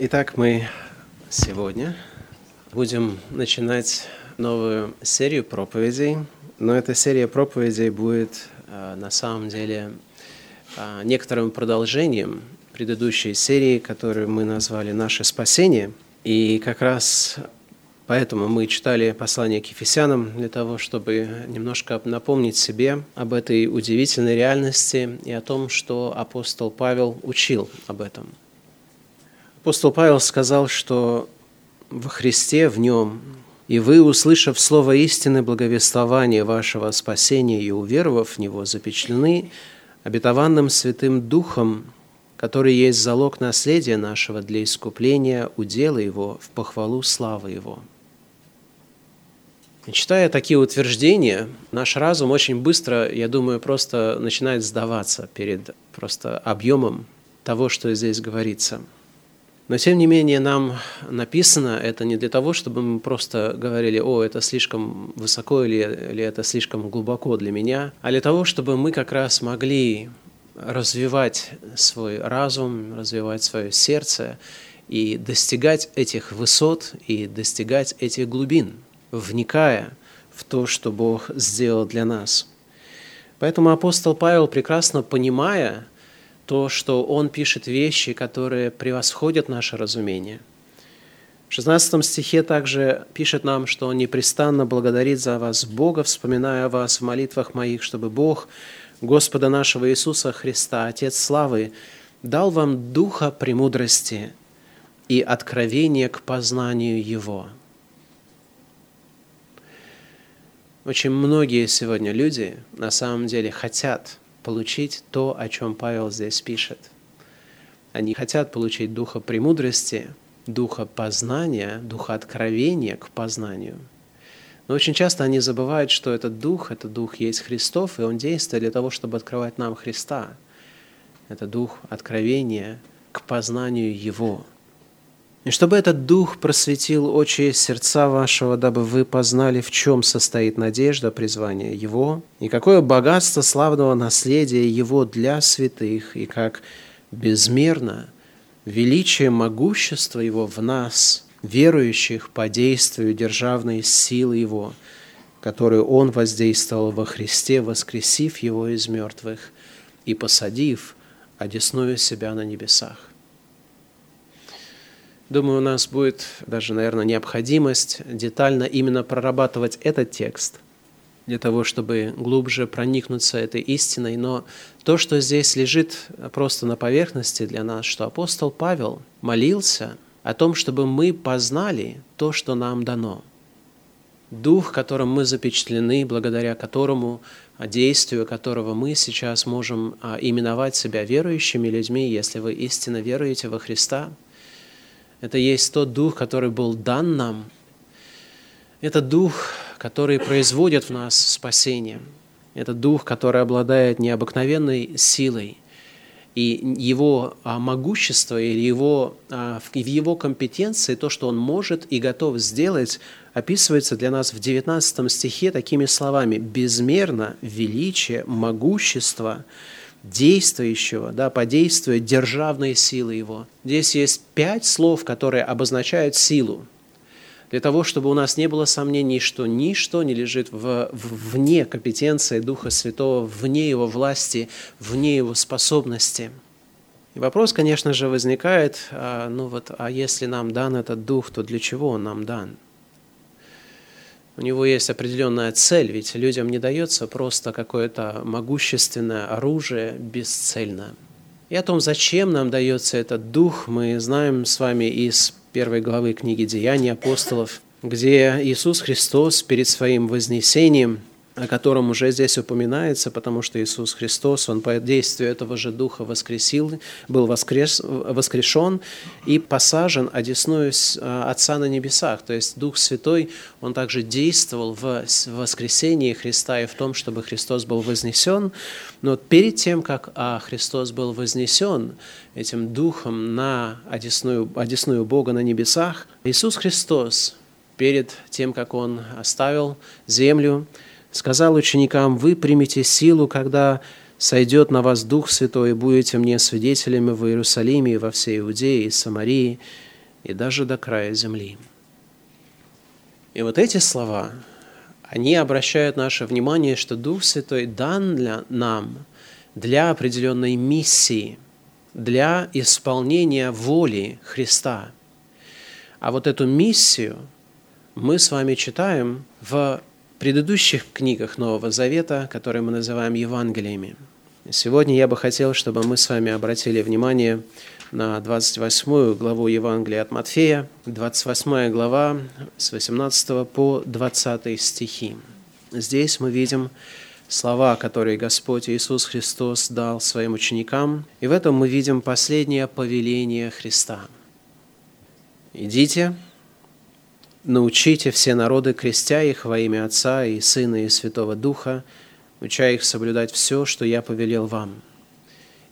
Итак, мы сегодня будем начинать новую серию проповедей, но эта серия проповедей будет э, на самом деле э, некоторым продолжением предыдущей серии, которую мы назвали «Наше спасение». И как раз поэтому мы читали послание к Ефесянам для того, чтобы немножко напомнить себе об этой удивительной реальности и о том, что апостол Павел учил об этом – Апостол Павел сказал, что во Христе, в Нем, и вы, услышав слово истины благовествования вашего спасения и уверовав в Него, запечатлены обетованным Святым Духом, который есть залог наследия нашего для искупления удела Его в похвалу славы Его. И читая такие утверждения, наш разум очень быстро, я думаю, просто начинает сдаваться перед просто объемом того, что здесь говорится – но тем не менее нам написано это не для того, чтобы мы просто говорили, о, это слишком высоко или, или это слишком глубоко для меня, а для того, чтобы мы как раз могли развивать свой разум, развивать свое сердце и достигать этих высот и достигать этих глубин, вникая в то, что Бог сделал для нас. Поэтому апостол Павел, прекрасно понимая, то, что он пишет вещи, которые превосходят наше разумение. В 16 стихе также пишет нам, что он непрестанно благодарит за вас Бога, вспоминая о вас в молитвах моих, чтобы Бог, Господа нашего Иисуса Христа, Отец славы, дал вам духа премудрости и откровения к познанию Его. Очень многие сегодня люди на самом деле хотят – получить то, о чем Павел здесь пишет. Они хотят получить духа премудрости, духа познания, духа откровения к познанию. Но очень часто они забывают, что этот дух, это дух есть Христов, и он действует для того, чтобы открывать нам Христа. Это дух откровения к познанию Его – и чтобы этот Дух просветил очи сердца вашего, дабы вы познали, в чем состоит надежда призвания Его, и какое богатство славного наследия Его для святых, и как безмерно величие могущества Его в нас, верующих по действию державной силы Его, которую Он воздействовал во Христе, воскресив Его из мертвых и посадив одесную себя на небесах. Думаю, у нас будет даже, наверное, необходимость детально именно прорабатывать этот текст для того, чтобы глубже проникнуться этой истиной. Но то, что здесь лежит просто на поверхности для нас, что апостол Павел молился о том, чтобы мы познали то, что нам дано. Дух, которым мы запечатлены, благодаря которому, а, действию которого мы сейчас можем а, именовать себя верующими людьми, если вы истинно веруете во Христа – это есть тот дух, который был дан нам. Это дух, который производит в нас спасение. Это дух, который обладает необыкновенной силой. И его а, могущество или его, а, в его компетенции, то, что он может и готов сделать, описывается для нас в 19 стихе такими словами «безмерно величие, могущество, действующего, да, подействует державной силы его. Здесь есть пять слов, которые обозначают силу. Для того, чтобы у нас не было сомнений, что ничто не лежит в, вне компетенции Духа Святого, вне Его власти, вне Его способности. И вопрос, конечно же, возникает, а, ну вот, а если нам дан этот Дух, то для чего Он нам дан? У него есть определенная цель, ведь людям не дается просто какое-то могущественное оружие бесцельно. И о том, зачем нам дается этот дух, мы знаем с вами из первой главы книги «Деяния апостолов», где Иисус Христос перед своим вознесением – о котором уже здесь упоминается, потому что Иисус Христос, Он по действию этого же Духа воскресил, был воскрес, воскрешен и посажен одесную а, Отца на небесах. То есть Дух Святой, Он также действовал в воскресении Христа и в том, чтобы Христос был вознесен. Но перед тем, как а, Христос был вознесен этим Духом на одесную, одесную Бога на небесах, Иисус Христос перед тем, как Он оставил землю, сказал ученикам, вы примете силу, когда сойдет на вас Дух Святой, и будете мне свидетелями в Иерусалиме и во всей Иудее и Самарии, и даже до края земли». И вот эти слова, они обращают наше внимание, что Дух Святой дан для нам для определенной миссии, для исполнения воли Христа. А вот эту миссию мы с вами читаем в предыдущих книгах Нового Завета, которые мы называем Евангелиями. Сегодня я бы хотел, чтобы мы с вами обратили внимание на 28 главу Евангелия от Матфея, 28 глава с 18 по 20 стихи. Здесь мы видим слова, которые Господь Иисус Христос дал своим ученикам, и в этом мы видим последнее повеление Христа. «Идите, научите все народы, крестя их во имя Отца и Сына и Святого Духа, уча их соблюдать все, что я повелел вам.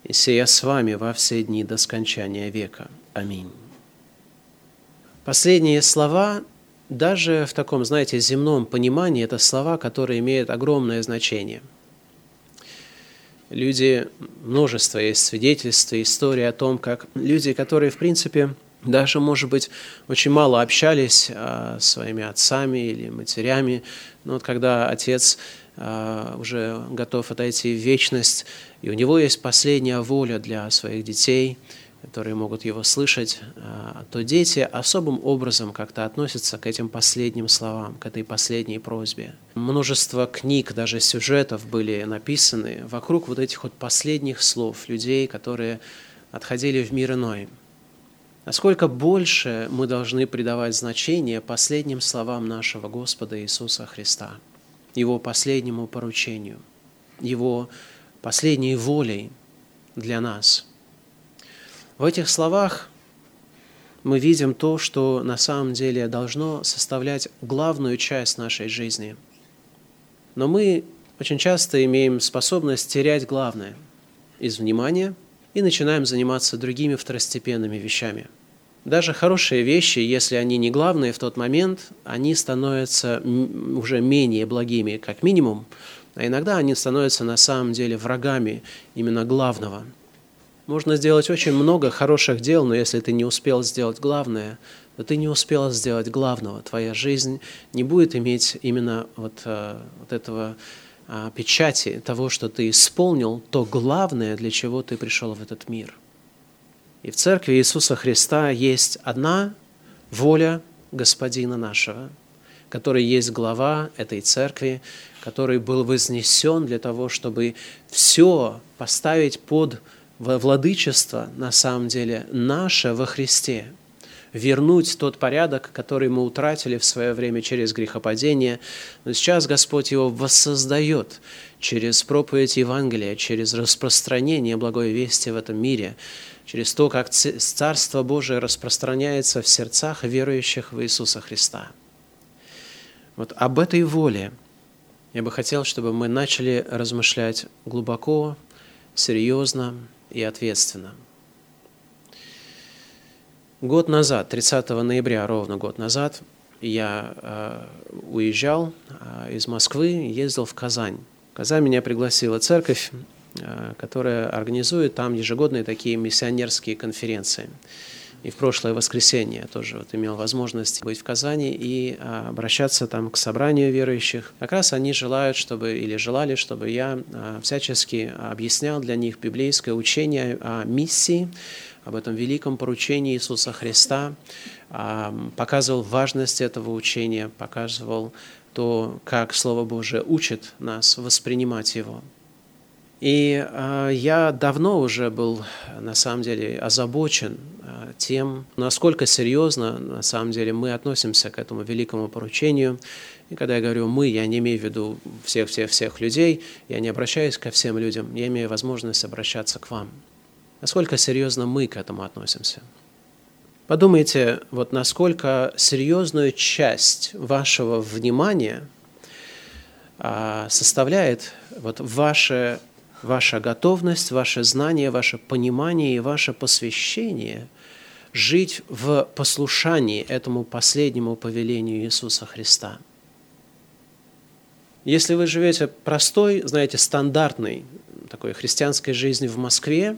И сея с вами во все дни до скончания века. Аминь». Последние слова даже в таком, знаете, земном понимании, это слова, которые имеют огромное значение. Люди, множество есть свидетельств, истории о том, как люди, которые, в принципе, даже, может быть, очень мало общались а, с своими отцами или матерями, но вот когда отец а, уже готов отойти в вечность, и у него есть последняя воля для своих детей – которые могут его слышать, а, то дети особым образом как-то относятся к этим последним словам, к этой последней просьбе. Множество книг, даже сюжетов были написаны вокруг вот этих вот последних слов людей, которые отходили в мир иной. Насколько больше мы должны придавать значение последним словам нашего Господа Иисуса Христа, Его последнему поручению, Его последней волей для нас – в этих словах мы видим то, что на самом деле должно составлять главную часть нашей жизни. Но мы очень часто имеем способность терять главное из внимания и начинаем заниматься другими второстепенными вещами. Даже хорошие вещи, если они не главные в тот момент, они становятся уже менее благими, как минимум, а иногда они становятся на самом деле врагами именно главного – можно сделать очень много хороших дел, но если ты не успел сделать главное, то ты не успел сделать главного. Твоя жизнь не будет иметь именно вот, э, вот этого печати того, что ты исполнил то главное, для чего ты пришел в этот мир. И в Церкви Иисуса Христа есть одна воля Господина нашего, который есть глава этой церкви, который был вознесен для того, чтобы все поставить под владычество на самом деле наше во Христе, вернуть тот порядок, который мы утратили в свое время через грехопадение. Но сейчас Господь его воссоздает через проповедь Евангелия, через распространение благой вести в этом мире, через то, как Царство Божие распространяется в сердцах верующих в Иисуса Христа. Вот об этой воле я бы хотел, чтобы мы начали размышлять глубоко, серьезно, и ответственно. Год назад, 30 ноября, ровно год назад, я э, уезжал э, из Москвы, ездил в Казань. Казань меня пригласила церковь, э, которая организует там ежегодные такие миссионерские конференции. И в прошлое воскресенье я тоже вот имел возможность быть в Казани и а, обращаться там к собранию верующих. Как раз они желают, чтобы, или желали, чтобы я а, всячески объяснял для них библейское учение о миссии, об этом великом поручении Иисуса Христа, а, показывал важность этого учения, показывал то, как Слово Божие учит нас воспринимать его. И э, я давно уже был, на самом деле, озабочен э, тем, насколько серьезно, на самом деле, мы относимся к этому великому поручению. И когда я говорю «мы», я не имею в виду всех-всех-всех людей, я не обращаюсь ко всем людям, я имею возможность обращаться к вам. Насколько серьезно мы к этому относимся? Подумайте, вот насколько серьезную часть вашего внимания а, составляет вот ваше ваша готовность, ваше знание, ваше понимание и ваше посвящение жить в послушании этому последнему повелению Иисуса Христа. Если вы живете простой, знаете, стандартной такой христианской жизни в Москве,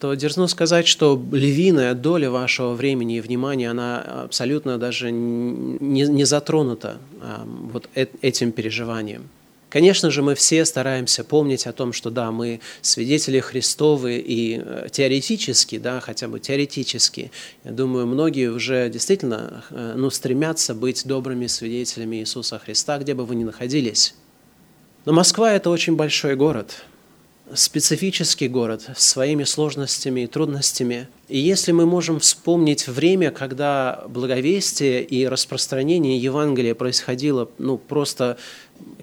то дерзну сказать, что львиная доля вашего времени и внимания, она абсолютно даже не, не затронута а, вот этим переживанием. Конечно же, мы все стараемся помнить о том, что да, мы свидетели Христовы и э, теоретически, да, хотя бы теоретически, я думаю, многие уже действительно э, ну, стремятся быть добрыми свидетелями Иисуса Христа, где бы вы ни находились. Но Москва – это очень большой город – специфический город с своими сложностями и трудностями. И если мы можем вспомнить время, когда благовестие и распространение Евангелия происходило, ну, просто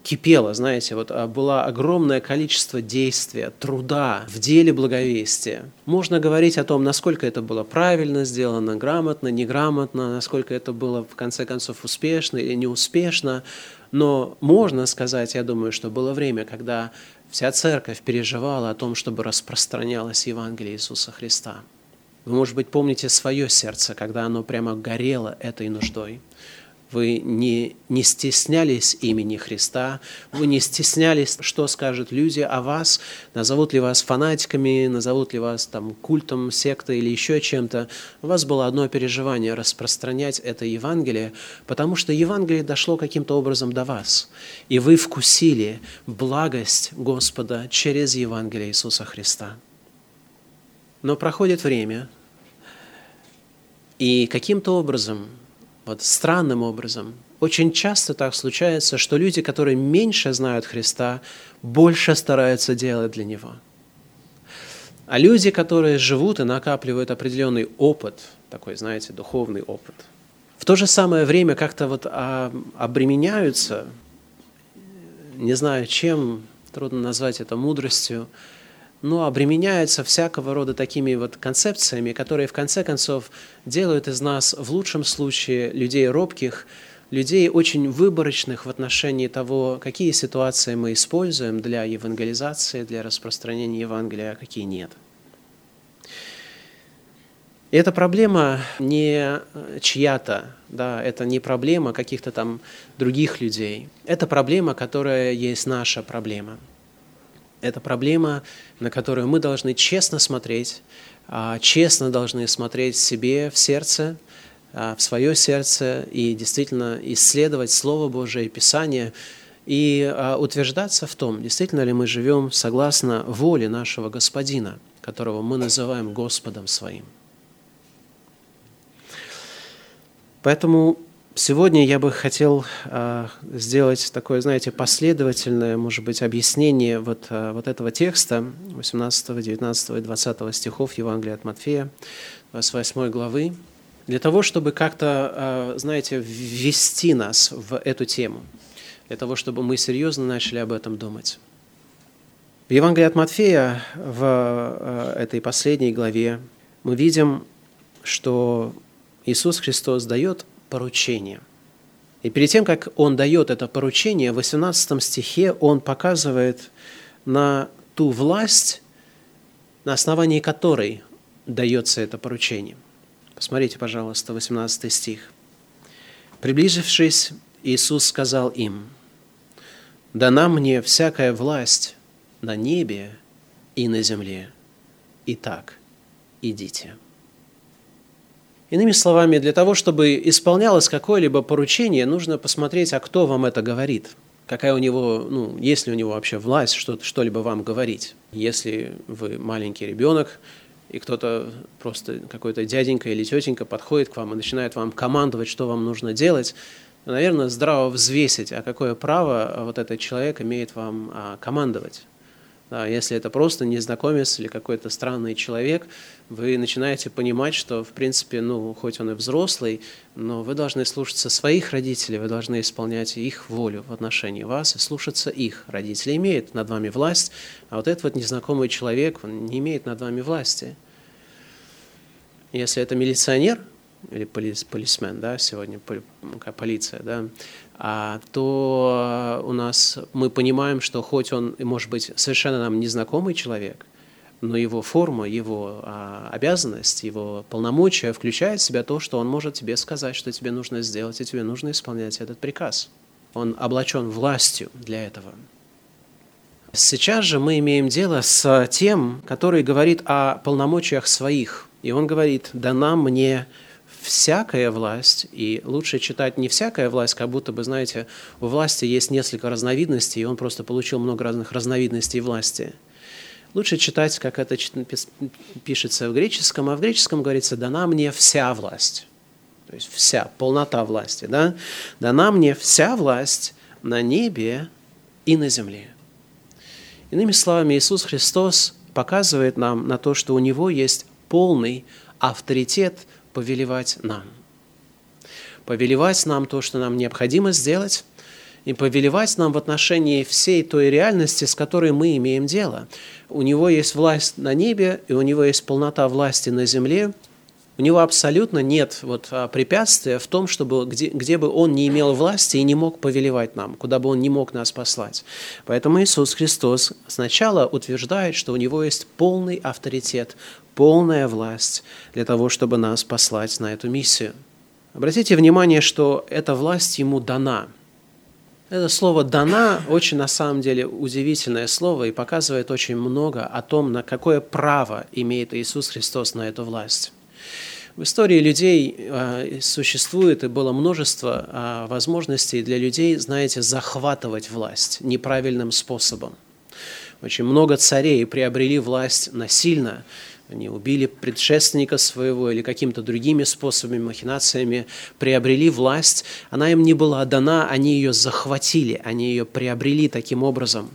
кипело, знаете, вот а, было огромное количество действия, труда в деле благовестия. Можно говорить о том, насколько это было правильно сделано, грамотно, неграмотно, насколько это было, в конце концов, успешно или неуспешно, но можно сказать, я думаю, что было время, когда Вся церковь переживала о том, чтобы распространялось Евангелие Иисуса Христа. Вы, может быть, помните свое сердце, когда оно прямо горело этой нуждой. Вы не, не стеснялись имени Христа, вы не стеснялись, что скажут люди о вас, назовут ли вас фанатиками, назовут ли вас там культом, сектой или еще чем-то. У вас было одно переживание – распространять это Евангелие, потому что Евангелие дошло каким-то образом до вас, и вы вкусили благость Господа через Евангелие Иисуса Христа. Но проходит время, и каким-то образом – вот странным образом. Очень часто так случается, что люди, которые меньше знают Христа, больше стараются делать для Него. А люди, которые живут и накапливают определенный опыт, такой, знаете, духовный опыт, в то же самое время как-то вот а, обременяются, не знаю чем, трудно назвать это мудростью, но обременяются всякого рода такими вот концепциями, которые в конце концов делают из нас в лучшем случае людей робких, людей очень выборочных в отношении того, какие ситуации мы используем для евангелизации, для распространения Евангелия, а какие нет. И эта проблема не чья-то, да, это не проблема каких-то там других людей. Это проблема, которая есть наша проблема – это проблема, на которую мы должны честно смотреть, а, честно должны смотреть себе в сердце, а, в свое сердце и действительно исследовать Слово Божие Писание и а, утверждаться в том, действительно ли мы живем согласно воле нашего Господина, которого мы называем Господом своим. Поэтому Сегодня я бы хотел э, сделать такое, знаете, последовательное, может быть, объяснение вот, э, вот этого текста 18, 19 и 20 стихов Евангелия от Матфея, 28 главы, для того, чтобы как-то, э, знаете, ввести нас в эту тему, для того, чтобы мы серьезно начали об этом думать. В Евангелии от Матфея, в этой последней главе, мы видим, что Иисус Христос дает поручение. И перед тем, как он дает это поручение, в 18 стихе он показывает на ту власть, на основании которой дается это поручение. Посмотрите, пожалуйста, 18 стих. «Приближившись, Иисус сказал им, «Дана мне всякая власть на небе и на земле. Итак, идите». Иными словами, для того, чтобы исполнялось какое-либо поручение, нужно посмотреть, а кто вам это говорит, какая у него, ну, есть ли у него вообще власть что- что-либо вам говорить. Если вы маленький ребенок, и кто-то просто какой-то дяденька или тетенька подходит к вам и начинает вам командовать, что вам нужно делать, наверное, здраво взвесить, а какое право вот этот человек имеет вам а, командовать. Если это просто незнакомец или какой-то странный человек, вы начинаете понимать, что, в принципе, ну, хоть он и взрослый, но вы должны слушаться своих родителей, вы должны исполнять их волю в отношении вас и слушаться их. Родители имеют над вами власть, а вот этот вот незнакомый человек, он не имеет над вами власти. Если это милиционер или полис, полисмен, да, сегодня полиция, да, а, то у нас мы понимаем, что хоть он, может быть, совершенно нам незнакомый человек, но его форма, его а, обязанность, его полномочия включает в себя то, что он может тебе сказать, что тебе нужно сделать, и тебе нужно исполнять этот приказ. Он облачен властью для этого. Сейчас же мы имеем дело с тем, который говорит о полномочиях своих. И он говорит, дана мне всякая власть, и лучше читать не всякая власть, как будто бы, знаете, у власти есть несколько разновидностей, и он просто получил много разных разновидностей власти. Лучше читать, как это пишется в греческом, а в греческом говорится «дана мне вся власть». То есть вся, полнота власти. Да? «Дана мне вся власть на небе и на земле». Иными словами, Иисус Христос показывает нам на то, что у Него есть полный авторитет повелевать нам. Повелевать нам то, что нам необходимо сделать, и повелевать нам в отношении всей той реальности, с которой мы имеем дело. У Него есть власть на небе, и у Него есть полнота власти на земле – у него абсолютно нет вот а, препятствия в том, чтобы где, где бы он не имел власти и не мог повелевать нам, куда бы он не мог нас послать. Поэтому Иисус Христос сначала утверждает, что у него есть полный авторитет, полная власть для того, чтобы нас послать на эту миссию. Обратите внимание, что эта власть ему дана. Это слово «дана» очень на самом деле удивительное слово и показывает очень много о том, на какое право имеет Иисус Христос на эту власть. В истории людей э, существует и было множество э, возможностей для людей, знаете, захватывать власть неправильным способом. Очень много царей приобрели власть насильно, они убили предшественника своего или какими-то другими способами, махинациями, приобрели власть. Она им не была дана, они ее захватили, они ее приобрели таким образом.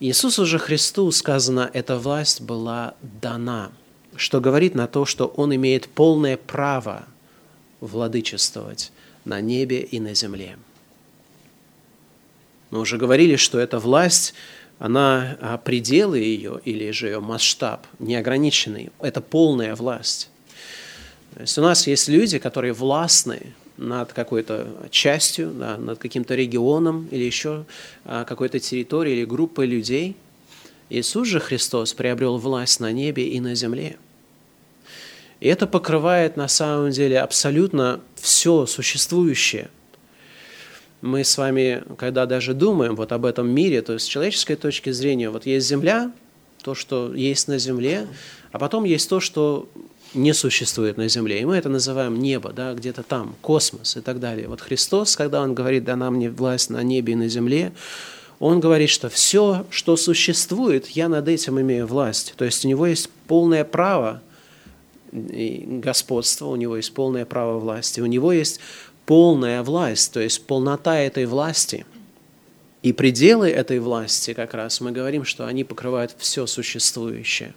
Иисусу же Христу сказано, эта власть была дана – что говорит на то, что он имеет полное право владычествовать на небе и на земле. Мы уже говорили, что эта власть, она, а, пределы ее или же ее масштаб неограниченный. Это полная власть. То есть у нас есть люди, которые властны над какой-то частью, да, над каким-то регионом или еще а, какой-то территорией или группой людей. Иисус же Христос приобрел власть на небе и на земле – и это покрывает на самом деле абсолютно все существующее. Мы с вами, когда даже думаем вот об этом мире, то есть с человеческой точки зрения, вот есть Земля, то, что есть на Земле, а потом есть то, что не существует на Земле. И мы это называем небо, да, где-то там, космос и так далее. Вот Христос, когда Он говорит, дана мне власть на небе и на земле, Он говорит, что все, что существует, я над этим имею власть. То есть у Него есть полное право господство, у него есть полное право власти, у него есть полная власть, то есть полнота этой власти. И пределы этой власти, как раз мы говорим, что они покрывают все существующее.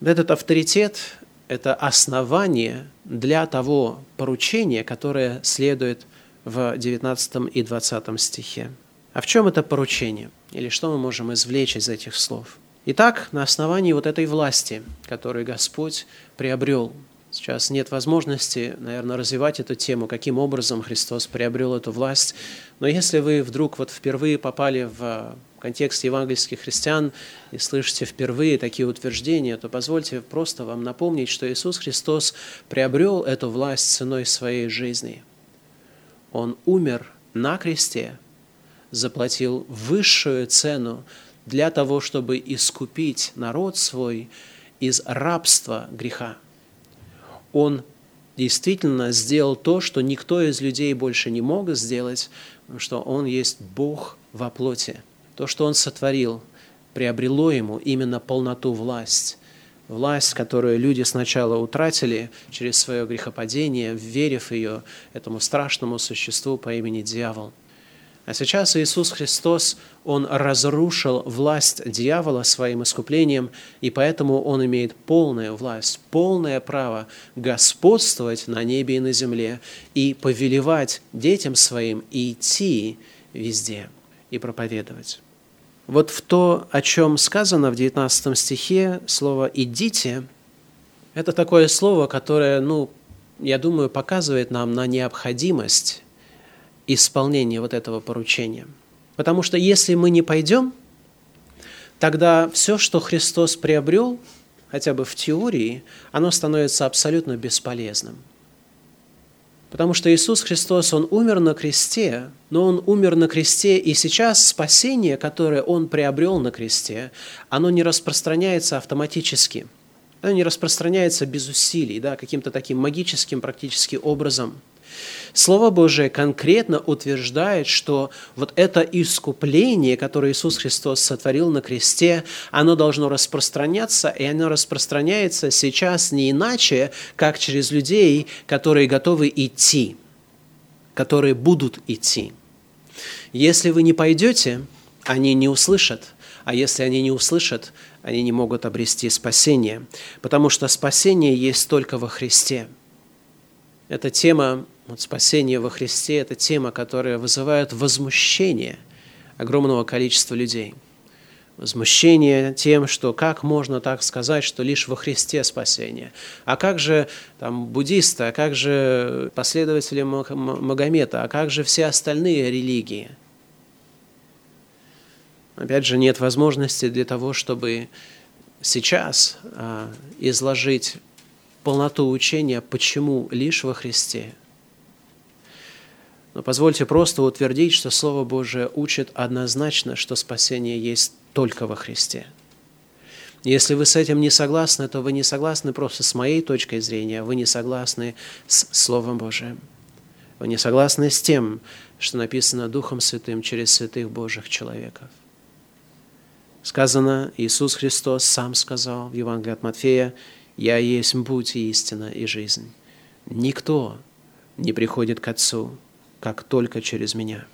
Этот авторитет – это основание для того поручения, которое следует в 19 и 20 стихе. А в чем это поручение? Или что мы можем извлечь из этих слов? Итак, на основании вот этой власти, которую Господь приобрел, сейчас нет возможности, наверное, развивать эту тему, каким образом Христос приобрел эту власть, но если вы вдруг вот впервые попали в контекст евангельских христиан и слышите впервые такие утверждения, то позвольте просто вам напомнить, что Иисус Христос приобрел эту власть ценой своей жизни. Он умер на кресте, заплатил высшую цену для того, чтобы искупить народ свой из рабства греха. Он действительно сделал то, что никто из людей больше не мог сделать, что Он есть Бог во плоти. То, что Он сотворил, приобрело Ему именно полноту власть. Власть, которую люди сначала утратили через свое грехопадение, верив ее этому страшному существу по имени дьявол – а сейчас Иисус Христос, Он разрушил власть дьявола своим искуплением, и поэтому Он имеет полную власть, полное право господствовать на небе и на земле и повелевать детям своим идти везде и проповедовать. Вот в то, о чем сказано в 19 стихе, слово «идите», это такое слово, которое, ну, я думаю, показывает нам на необходимость исполнение вот этого поручения. Потому что если мы не пойдем, тогда все, что Христос приобрел, хотя бы в теории, оно становится абсолютно бесполезным. Потому что Иисус Христос, Он умер на кресте, но Он умер на кресте, и сейчас спасение, которое Он приобрел на кресте, оно не распространяется автоматически. Оно не распространяется без усилий, да, каким-то таким магическим практически образом – Слово Божие конкретно утверждает, что вот это искупление, которое Иисус Христос сотворил на кресте, оно должно распространяться, и оно распространяется сейчас не иначе, как через людей, которые готовы идти, которые будут идти. Если вы не пойдете, они не услышат, а если они не услышат, они не могут обрести спасение, потому что спасение есть только во Христе. Эта тема вот спасение во Христе – это тема, которая вызывает возмущение огромного количества людей. Возмущение тем, что как можно так сказать, что лишь во Христе спасение. А как же там, буддисты, а как же последователи Магомета, а как же все остальные религии? Опять же, нет возможности для того, чтобы сейчас а, изложить полноту учения, почему лишь во Христе – но позвольте просто утвердить, что Слово Божие учит однозначно, что спасение есть только во Христе. Если вы с этим не согласны, то вы не согласны просто с моей точкой зрения, вы не согласны с Словом Божиим. Вы не согласны с тем, что написано Духом Святым через святых Божьих человеков. Сказано, Иисус Христос сам сказал в Евангелии от Матфея, «Я есть путь и истина и жизнь». Никто не приходит к Отцу, как только через меня.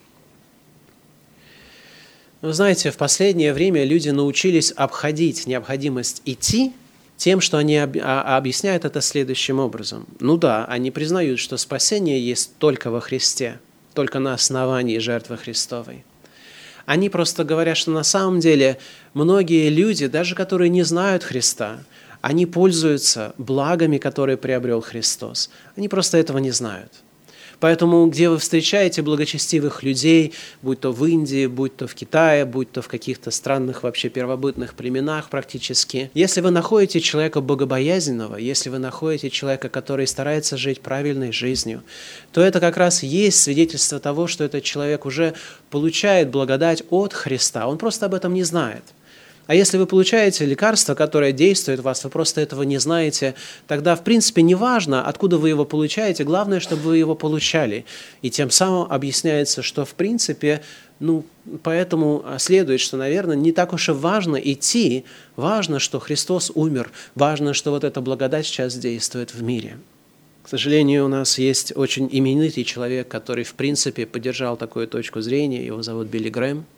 Вы знаете, в последнее время люди научились обходить необходимость идти тем, что они а, объясняют это следующим образом. Ну да, они признают, что спасение есть только во Христе, только на основании жертвы Христовой. Они просто говорят, что на самом деле многие люди, даже которые не знают Христа, они пользуются благами, которые приобрел Христос. Они просто этого не знают. Поэтому, где вы встречаете благочестивых людей, будь то в Индии, будь то в Китае, будь то в каких-то странных вообще первобытных племенах практически, если вы находите человека богобоязненного, если вы находите человека, который старается жить правильной жизнью, то это как раз есть свидетельство того, что этот человек уже получает благодать от Христа. Он просто об этом не знает – а если вы получаете лекарство, которое действует в вас, вы просто этого не знаете, тогда, в принципе, не важно, откуда вы его получаете, главное, чтобы вы его получали. И тем самым объясняется, что, в принципе, ну, поэтому следует, что, наверное, не так уж и важно идти, важно, что Христос умер, важно, что вот эта благодать сейчас действует в мире. К сожалению, у нас есть очень именитый человек, который, в принципе, поддержал такую точку зрения, его зовут Билли Грэм –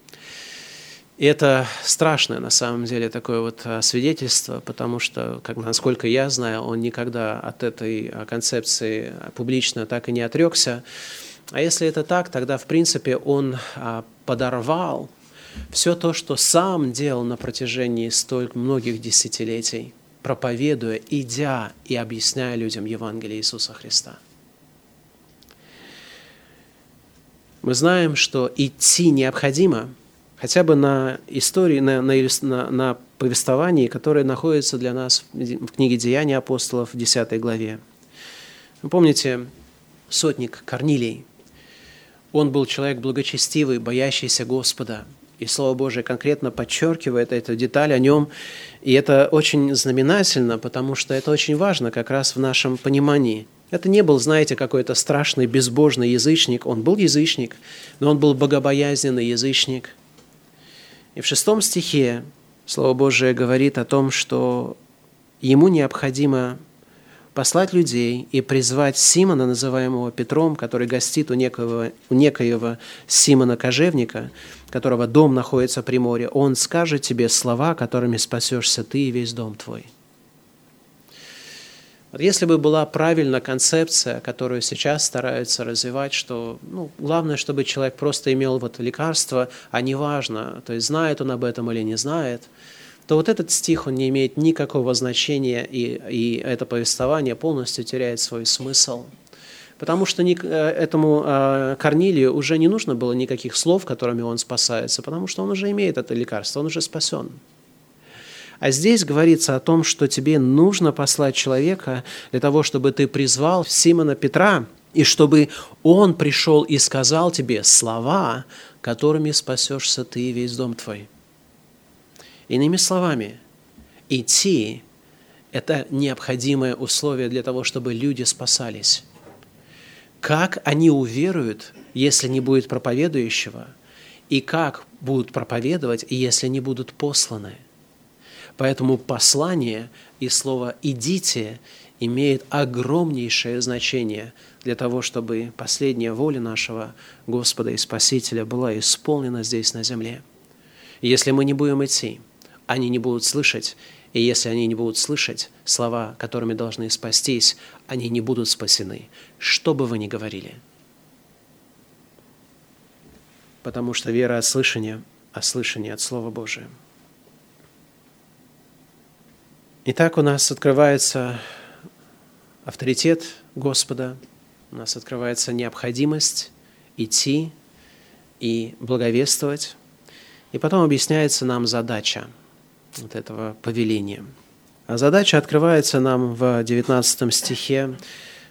и это страшное на самом деле такое вот а, свидетельство, потому что, как, насколько я знаю, он никогда от этой а, концепции публично так и не отрекся. А если это так, тогда, в принципе, он а, подорвал все то, что сам делал на протяжении столь многих десятилетий, проповедуя, идя и объясняя людям Евангелие Иисуса Христа. Мы знаем, что идти необходимо – хотя бы на истории, на, на, на, на повествовании, которое находится для нас в книге «Деяния апостолов» в 10 главе. Вы помните, сотник Корнилий, он был человек благочестивый, боящийся Господа. И Слово Божие конкретно подчеркивает эту деталь о нем. И это очень знаменательно, потому что это очень важно как раз в нашем понимании. Это не был, знаете, какой-то страшный безбожный язычник. Он был язычник, но он был богобоязненный язычник – и в шестом стихе Слово Божие говорит о том, что ему необходимо послать людей и призвать Симона, называемого Петром, который гостит у некоего, у некоего Симона Кожевника, которого дом находится при море, он скажет тебе слова, которыми спасешься ты и весь дом твой. Если бы была правильная концепция, которую сейчас стараются развивать, что ну, главное, чтобы человек просто имел вот лекарство, а не важно, то есть знает он об этом или не знает, то вот этот стих, он не имеет никакого значения, и, и это повествование полностью теряет свой смысл. Потому что э, этому э, Корнилию уже не нужно было никаких слов, которыми он спасается, потому что он уже имеет это лекарство, он уже спасен. А здесь говорится о том, что тебе нужно послать человека для того, чтобы ты призвал Симона Петра, и чтобы Он пришел и сказал тебе слова, которыми спасешься ты и весь дом твой. Иными словами, идти – это необходимое условие для того, чтобы люди спасались. Как они уверуют, если не будет проповедующего, и как будут проповедовать, если не будут посланы. Поэтому послание и слово «идите» имеет огромнейшее значение для того, чтобы последняя воля нашего Господа и Спасителя была исполнена здесь на земле. Если мы не будем идти, они не будут слышать, и если они не будут слышать слова, которыми должны спастись, они не будут спасены, что бы вы ни говорили. Потому что вера от слышания, а слышание от Слова Божия. Итак, у нас открывается авторитет Господа, у нас открывается необходимость идти и благовествовать. И потом объясняется нам задача вот этого повеления. А задача открывается нам в 19 стихе.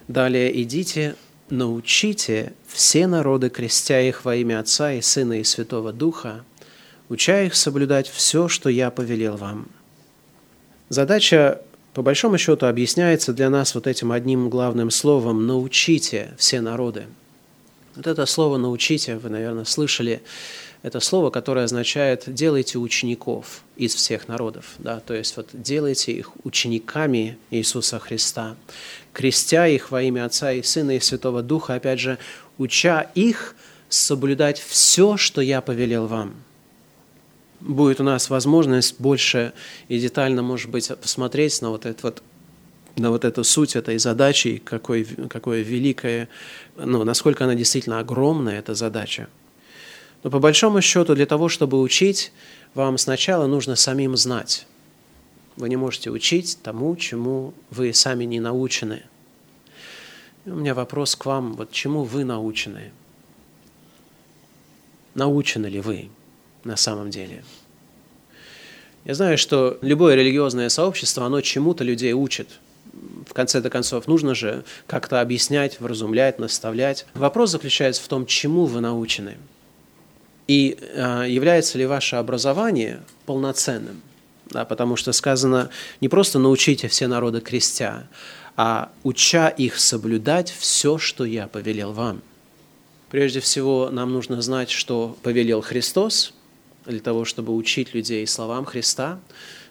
Далее «Идите, научите все народы, крестя их во имя Отца и Сына и Святого Духа, уча их соблюдать все, что я повелел вам». Задача по большому счету объясняется для нас вот этим одним главным словом «научите все народы». Вот это слово «научите» вы, наверное, слышали. Это слово, которое означает «делайте учеников из всех народов». Да? То есть вот делайте их учениками Иисуса Христа, крестя их во имя Отца и Сына и Святого Духа, опять же, уча их соблюдать все, что я повелел вам – будет у нас возможность больше и детально, может быть, посмотреть на вот это вот на вот эту суть этой задачи, какой, какое великое, ну, насколько она действительно огромная, эта задача. Но по большому счету, для того, чтобы учить, вам сначала нужно самим знать. Вы не можете учить тому, чему вы сами не научены. И у меня вопрос к вам, вот чему вы научены? Научены ли вы? На самом деле. Я знаю, что любое религиозное сообщество, оно чему-то людей учит. В конце-то концов, нужно же как-то объяснять, вразумлять, наставлять. Вопрос заключается в том, чему вы научены. И э, является ли ваше образование полноценным. Да, потому что сказано не просто научите все народы крестя, а уча их соблюдать все, что я повелел вам. Прежде всего, нам нужно знать, что повелел Христос – для того, чтобы учить людей словам Христа,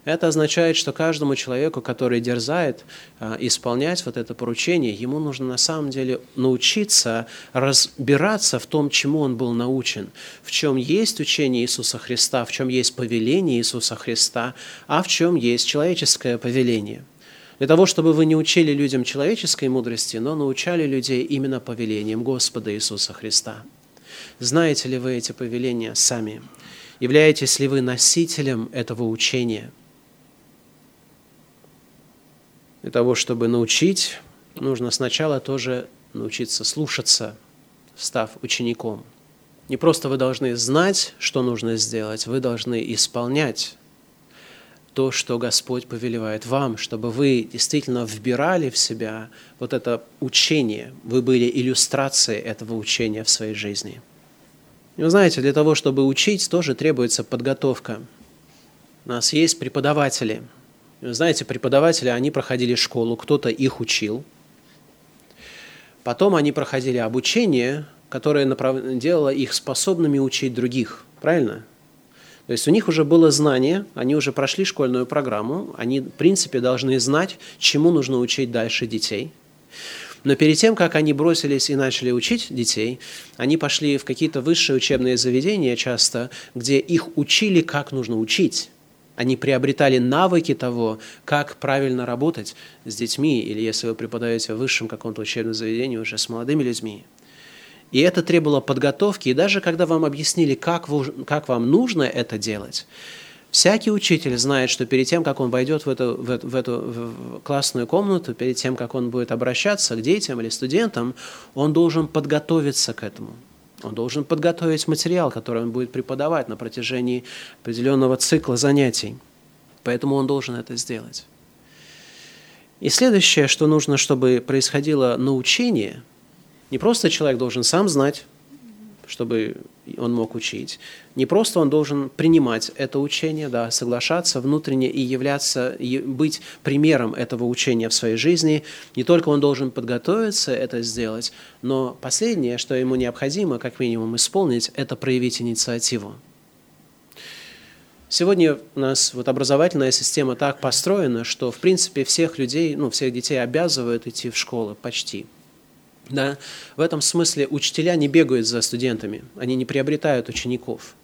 это означает, что каждому человеку, который дерзает а, исполнять вот это поручение, ему нужно на самом деле научиться разбираться в том, чему он был научен, в чем есть учение Иисуса Христа, в чем есть повеление Иисуса Христа, а в чем есть человеческое повеление. Для того, чтобы вы не учили людям человеческой мудрости, но научали людей именно повелением Господа Иисуса Христа. Знаете ли вы эти повеления сами? Являетесь ли вы носителем этого учения? Для того, чтобы научить, нужно сначала тоже научиться слушаться, став учеником. Не просто вы должны знать, что нужно сделать, вы должны исполнять то, что Господь повелевает вам, чтобы вы действительно вбирали в себя вот это учение, вы были иллюстрацией этого учения в своей жизни – вы знаете, для того, чтобы учить, тоже требуется подготовка. У нас есть преподаватели. Вы знаете, преподаватели, они проходили школу, кто-то их учил. Потом они проходили обучение, которое делало их способными учить других. Правильно? То есть у них уже было знание, они уже прошли школьную программу, они, в принципе, должны знать, чему нужно учить дальше детей – но перед тем, как они бросились и начали учить детей, они пошли в какие-то высшие учебные заведения часто, где их учили, как нужно учить. Они приобретали навыки того, как правильно работать с детьми, или если вы преподаете в высшем каком-то учебном заведении уже с молодыми людьми. И это требовало подготовки, и даже когда вам объяснили, как, вы, как вам нужно это делать, Всякий учитель знает, что перед тем, как он войдет в эту, в, эту, в эту классную комнату, перед тем, как он будет обращаться к детям или студентам, он должен подготовиться к этому. Он должен подготовить материал, который он будет преподавать на протяжении определенного цикла занятий. Поэтому он должен это сделать. И следующее, что нужно, чтобы происходило научение, Не просто человек должен сам знать, чтобы он мог учить. Не просто он должен принимать это учение, да, соглашаться внутренне и являться, и быть примером этого учения в своей жизни. Не только он должен подготовиться это сделать, но последнее, что ему необходимо, как минимум, исполнить, это проявить инициативу. Сегодня у нас вот образовательная система так построена, что, в принципе, всех людей, ну, всех детей обязывают идти в школу почти – да? В этом смысле учителя не бегают за студентами, они не приобретают учеников.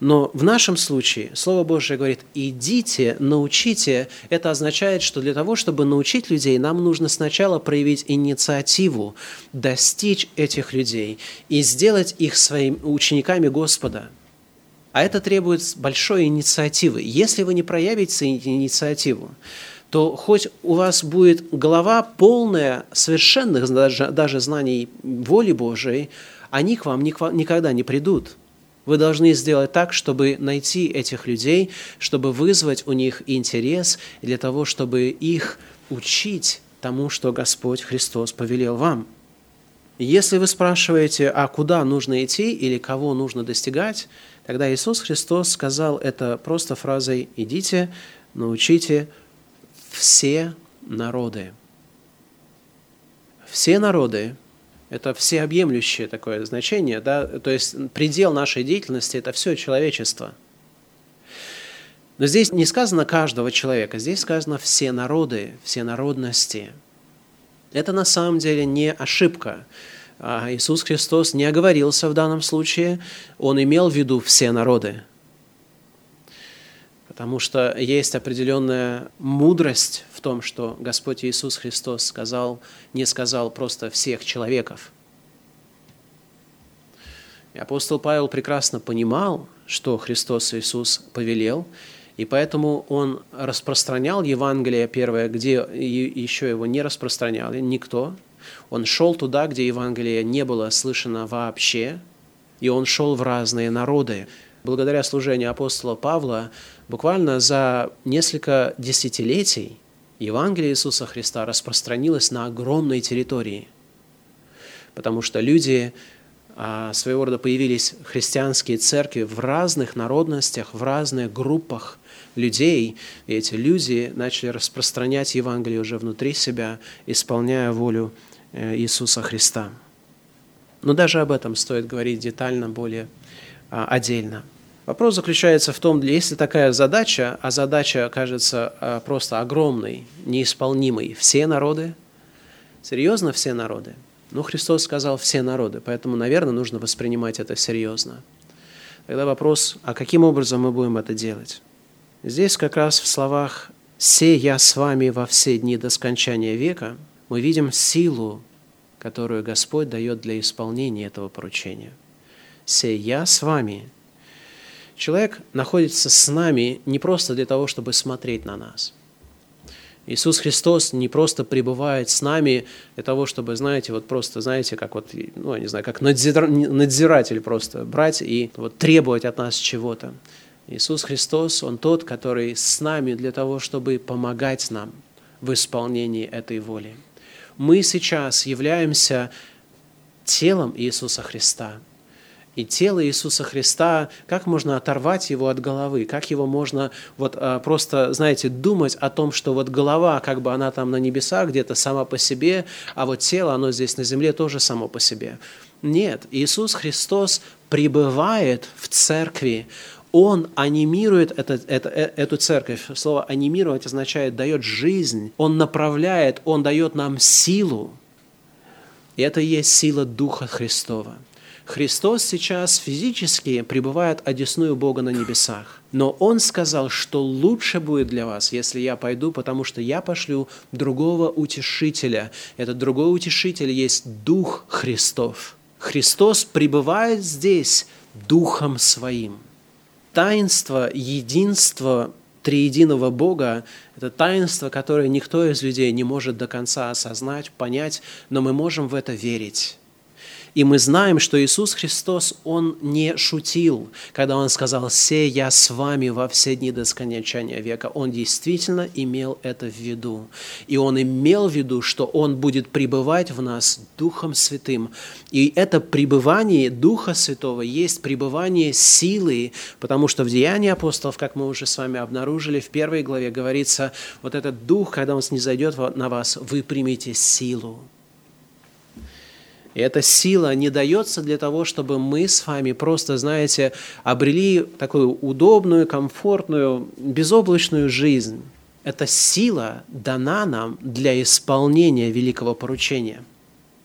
Но в нашем случае Слово Божье говорит, идите, научите. Это означает, что для того, чтобы научить людей, нам нужно сначала проявить инициативу, достичь этих людей и сделать их своими учениками Господа. А это требует большой инициативы. Если вы не проявите инициативу, то хоть у вас будет голова полная совершенных даже, даже знаний воли Божией, они к вам никогда не придут. Вы должны сделать так, чтобы найти этих людей, чтобы вызвать у них интерес для того, чтобы их учить тому, что Господь Христос повелел вам. Если вы спрашиваете, а куда нужно идти или кого нужно достигать, тогда Иисус Христос сказал это просто фразой «идите, научите, все народы. Все народы – это всеобъемлющее такое значение, да? то есть предел нашей деятельности – это все человечество. Но здесь не сказано каждого человека, здесь сказано все народы, все народности. Это на самом деле не ошибка. А Иисус Христос не оговорился в данном случае, Он имел в виду все народы – потому что есть определенная мудрость в том, что Господь Иисус Христос сказал, не сказал просто всех человеков. И апостол Павел прекрасно понимал, что Христос Иисус повелел, и поэтому он распространял Евангелие первое, где еще его не распространяли никто. Он шел туда, где Евангелие не было слышано вообще, и он шел в разные народы. Благодаря служению апостола Павла Буквально за несколько десятилетий Евангелие Иисуса Христа распространилось на огромной территории, потому что люди, а, своего рода появились христианские церкви в разных народностях, в разных группах людей, и эти люди начали распространять Евангелие уже внутри себя, исполняя волю э, Иисуса Христа. Но даже об этом стоит говорить детально, более отдельно. Вопрос заключается в том, если такая задача, а задача кажется а, просто огромной, неисполнимой, все народы, серьезно все народы, ну, Христос сказал все народы, поэтому, наверное, нужно воспринимать это серьезно. Тогда вопрос, а каким образом мы будем это делать? Здесь как раз в словах «се я с вами во все дни до скончания века» мы видим силу, которую Господь дает для исполнения этого поручения. «Се я с вами» Человек находится с нами не просто для того, чтобы смотреть на нас. Иисус Христос не просто пребывает с нами для того, чтобы, знаете, вот просто, знаете, как вот, ну, я не знаю, как надзиратель просто брать и вот требовать от нас чего-то. Иисус Христос, Он тот, который с нами для того, чтобы помогать нам в исполнении этой воли. Мы сейчас являемся телом Иисуса Христа – и тело Иисуса Христа, как можно оторвать его от головы, как его можно вот а, просто, знаете, думать о том, что вот голова, как бы она там на небесах где-то сама по себе, а вот тело, оно здесь на земле тоже само по себе. Нет, Иисус Христос пребывает в церкви, он анимирует это, это, э, эту церковь. Слово «анимировать» означает «дает жизнь», Он направляет, Он дает нам силу. И это и есть сила Духа Христова. Христос сейчас физически пребывает одесную Бога на небесах. Но Он сказал, что лучше будет для вас, если я пойду, потому что я пошлю другого утешителя. Этот другой утешитель есть Дух Христов. Христос пребывает здесь Духом Своим. Таинство единства триединого Бога – это таинство, которое никто из людей не может до конца осознать, понять, но мы можем в это верить. И мы знаем, что Иисус Христос, Он не шутил, когда Он сказал «Се я с вами во все дни до скончания века». Он действительно имел это в виду. И Он имел в виду, что Он будет пребывать в нас Духом Святым. И это пребывание Духа Святого есть пребывание силы, потому что в Деянии апостолов, как мы уже с вами обнаружили, в первой главе говорится, вот этот Дух, когда Он снизойдет на вас, вы примете силу. И эта сила не дается для того, чтобы мы с вами просто, знаете, обрели такую удобную, комфортную, безоблачную жизнь. Эта сила дана нам для исполнения великого поручения.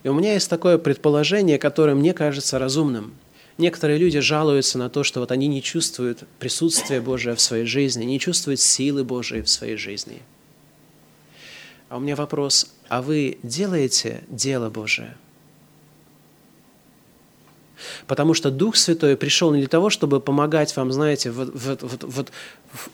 И у меня есть такое предположение, которое мне кажется разумным. Некоторые люди жалуются на то, что вот они не чувствуют присутствия Божия в своей жизни, не чувствуют силы Божией в своей жизни. А у меня вопрос, а вы делаете дело Божие? Потому что Дух Святой пришел не для того, чтобы помогать вам, знаете, вот, вот, вот, вот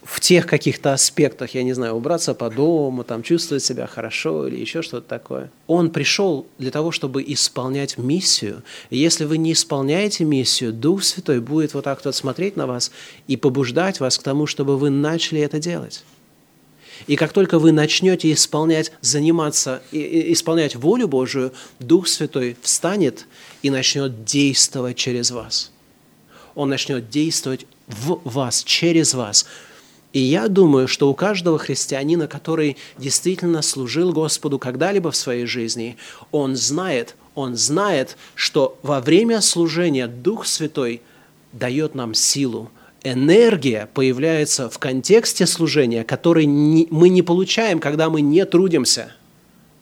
в тех каких-то аспектах, я не знаю, убраться по дому, там, чувствовать себя хорошо или еще что-то такое. Он пришел для того, чтобы исполнять миссию. И если вы не исполняете миссию, Дух Святой будет вот так вот смотреть на вас и побуждать вас к тому, чтобы вы начали это делать. И как только вы начнете исполнять, заниматься, исполнять волю Божию, Дух Святой встанет и начнет действовать через вас. Он начнет действовать в вас, через вас. И я думаю, что у каждого христианина, который действительно служил Господу когда-либо в своей жизни, он знает, он знает, что во время служения Дух Святой дает нам силу, энергия появляется в контексте служения, который мы не получаем, когда мы не трудимся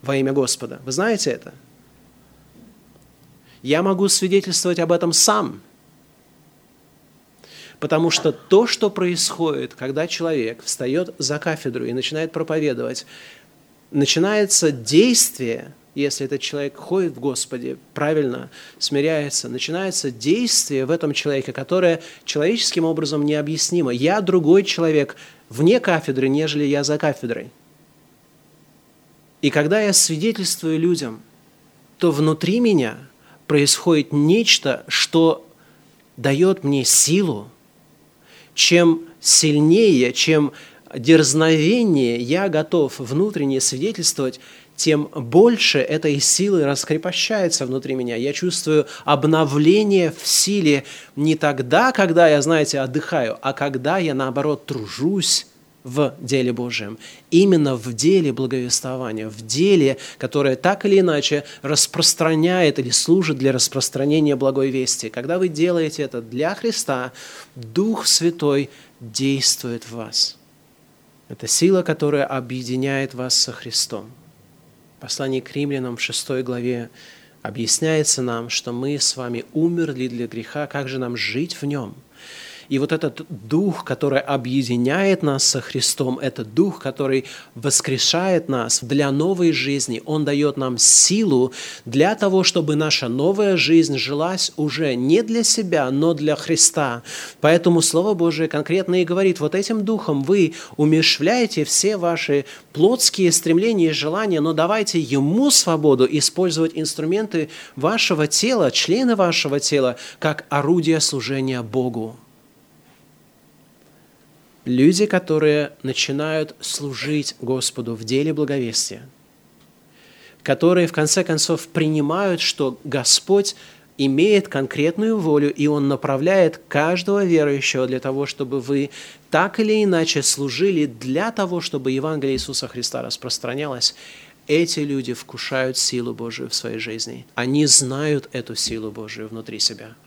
во имя Господа. Вы знаете это? Я могу свидетельствовать об этом сам. Потому что то, что происходит, когда человек встает за кафедру и начинает проповедовать, начинается действие, если этот человек ходит в Господе, правильно смиряется, начинается действие в этом человеке, которое человеческим образом необъяснимо. Я другой человек вне кафедры, нежели я за кафедрой. И когда я свидетельствую людям, то внутри меня – происходит нечто, что дает мне силу. Чем сильнее, чем дерзновение я готов внутренне свидетельствовать, тем больше этой силы раскрепощается внутри меня. Я чувствую обновление в силе не тогда, когда я, знаете, отдыхаю, а когда я, наоборот, тружусь в деле Божьем, именно в деле благовествования, в деле, которое так или иначе распространяет или служит для распространения благой вести. Когда вы делаете это для Христа, Дух Святой действует в вас. Это сила, которая объединяет вас со Христом. Послание к римлянам в 6 главе объясняется нам, что мы с вами умерли для греха, как же нам жить в нем – и вот этот дух, который объединяет нас со Христом, это дух, который воскрешает нас для новой жизни, он дает нам силу для того, чтобы наша новая жизнь жилась уже не для себя, но для Христа. Поэтому Слово Божие конкретно и говорит, вот этим духом вы умершвляете все ваши плотские стремления и желания, но давайте Ему свободу использовать инструменты вашего тела, члены вашего тела, как орудие служения Богу люди, которые начинают служить Господу в деле благовестия, которые в конце концов принимают, что Господь имеет конкретную волю, и Он направляет каждого верующего для того, чтобы вы так или иначе служили для того, чтобы Евангелие Иисуса Христа распространялось. Эти люди вкушают силу Божию в своей жизни. Они знают эту силу Божию внутри себя –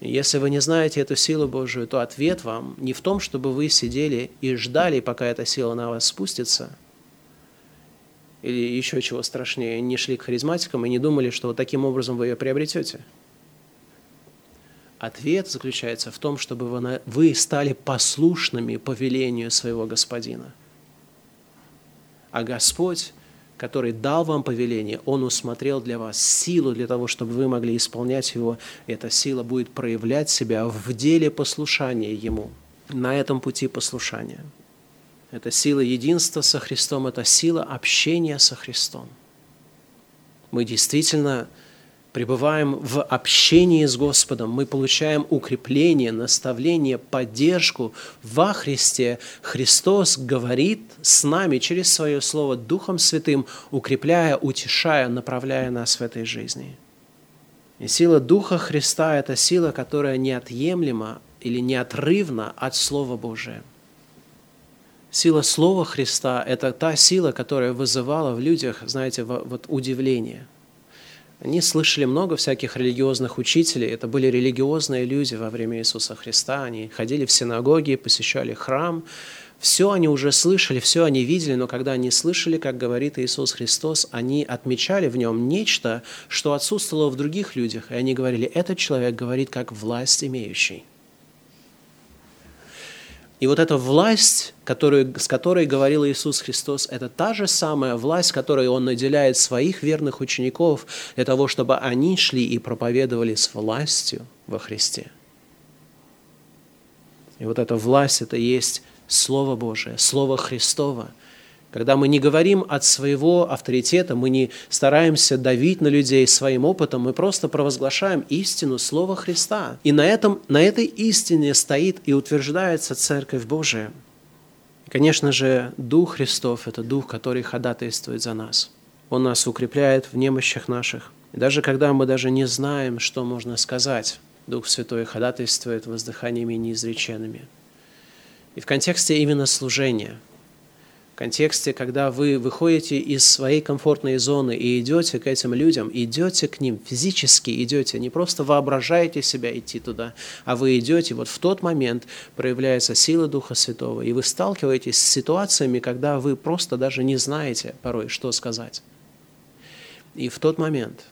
если вы не знаете эту силу Божию, то ответ вам не в том, чтобы вы сидели и ждали, пока эта сила на вас спустится, или еще чего страшнее, не шли к харизматикам и не думали, что вот таким образом вы ее приобретете. Ответ заключается в том, чтобы вы стали послушными повелению своего Господина. А Господь который дал вам повеление, Он усмотрел для вас силу для того, чтобы вы могли исполнять его. Эта сила будет проявлять себя в деле послушания Ему, на этом пути послушания. Это сила единства со Христом, это сила общения со Христом. Мы действительно пребываем в общении с Господом, мы получаем укрепление, наставление, поддержку во Христе. Христос говорит с нами через свое Слово Духом Святым, укрепляя, утешая, направляя нас в этой жизни. И сила Духа Христа – это сила, которая неотъемлема или неотрывна от Слова Божия. Сила Слова Христа – это та сила, которая вызывала в людях, знаете, вот удивление – они слышали много всяких религиозных учителей. Это были религиозные люди во время Иисуса Христа. Они ходили в синагоги, посещали храм. Все они уже слышали, все они видели, но когда они слышали, как говорит Иисус Христос, они отмечали в нем нечто, что отсутствовало в других людях. И они говорили, этот человек говорит как власть имеющий. И вот эта власть, которую, с которой говорил Иисус Христос, это та же самая власть, которой Он наделяет своих верных учеников для того, чтобы они шли и проповедовали с властью во Христе. И вот эта власть – это есть Слово Божие, Слово Христово – когда мы не говорим от своего авторитета, мы не стараемся давить на людей своим опытом, мы просто провозглашаем истину Слова Христа. И на, этом, на этой истине стоит и утверждается Церковь Божия. И, конечно же, Дух Христов – это Дух, который ходатайствует за нас. Он нас укрепляет в немощах наших. И даже когда мы даже не знаем, что можно сказать, Дух Святой ходатайствует воздыханиями неизреченными. И в контексте именно служения – контексте, когда вы выходите из своей комфортной зоны и идете к этим людям, идете к ним, физически идете, не просто воображаете себя идти туда, а вы идете, вот в тот момент проявляется сила Духа Святого, и вы сталкиваетесь с ситуациями, когда вы просто даже не знаете порой, что сказать. И в тот момент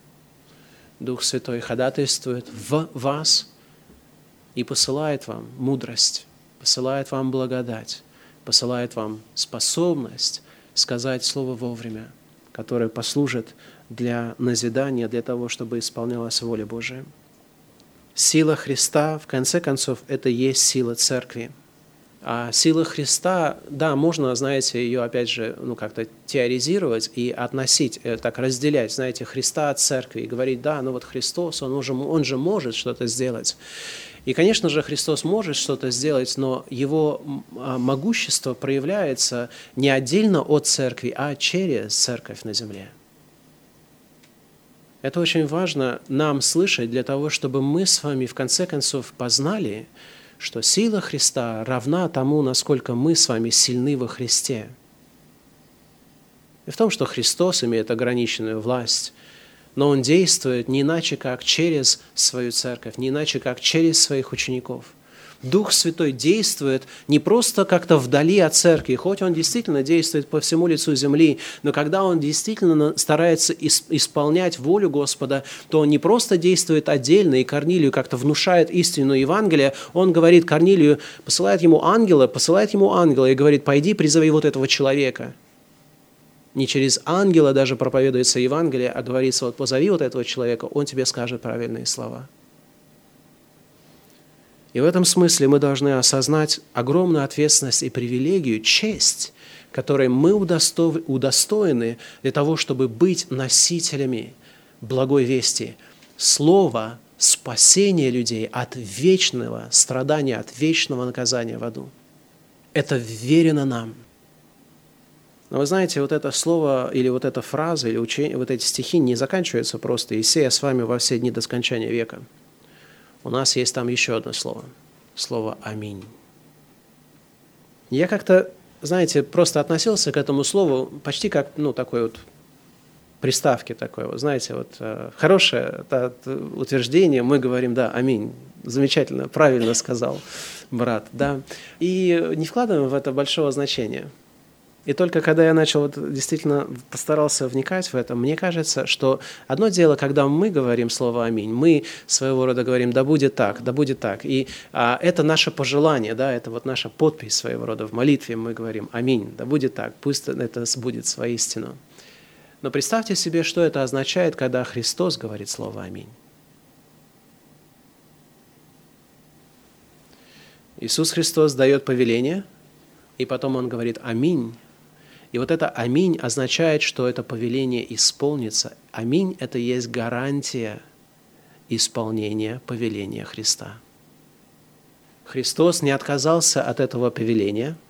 Дух Святой ходатайствует в вас и посылает вам мудрость, посылает вам благодать, посылает вам способность сказать слово вовремя, которое послужит для назидания, для того, чтобы исполнялась воля Божия. Сила Христа, в конце концов, это есть сила Церкви. А сила Христа, да, можно, знаете, ее, опять же, ну, как-то теоризировать и относить, э, так разделять, знаете, Христа от Церкви и говорить, да, ну вот Христос, он, уже, он же может что-то сделать. И, конечно же, Христос может что-то сделать, но его а, могущество проявляется не отдельно от церкви, а через церковь на земле. Это очень важно нам слышать для того, чтобы мы с вами в конце концов познали, что сила Христа равна тому, насколько мы с вами сильны во Христе. И в том, что Христос имеет ограниченную власть – но он действует не иначе, как через свою церковь, не иначе, как через своих учеников. Дух Святой действует не просто как-то вдали от церкви, хоть он действительно действует по всему лицу земли, но когда он действительно старается исполнять волю Господа, то он не просто действует отдельно и Корнилию как-то внушает истину Евангелия, он говорит Корнилию, посылает ему ангела, посылает ему ангела и говорит, пойди призови вот этого человека – не через ангела даже проповедуется Евангелие, а говорится, вот позови вот этого человека, он тебе скажет правильные слова. И в этом смысле мы должны осознать огромную ответственность и привилегию, честь, которой мы удостоены для того, чтобы быть носителями благой вести, слова спасения людей от вечного страдания, от вечного наказания в аду. Это верено нам – но вы знаете, вот это слово или вот эта фраза или учение, вот эти стихи не заканчиваются просто «И с вами во все дни до скончания века». У нас есть там еще одно слово. Слово «Аминь». Я как-то, знаете, просто относился к этому слову почти как, ну, такой вот приставки такой, вот, знаете, вот э, хорошее это, утверждение, мы говорим, да, аминь, замечательно, правильно сказал брат, да, и не вкладываем в это большого значения – и только когда я начал вот, действительно постарался вникать в это, мне кажется, что одно дело, когда мы говорим слово «Аминь», мы своего рода говорим «Да будет так, да будет так». И а, это наше пожелание, да, это вот наша подпись своего рода в молитве. Мы говорим «Аминь, да будет так, пусть это будет воистину». Но представьте себе, что это означает, когда Христос говорит слово «Аминь». Иисус Христос дает повеление, и потом Он говорит «Аминь», И вот это «Аминь» означает, что это повеление исполнится. «Аминь» – это есть гарантия исполнения повеления Христа. Христос не отказался от этого повеления –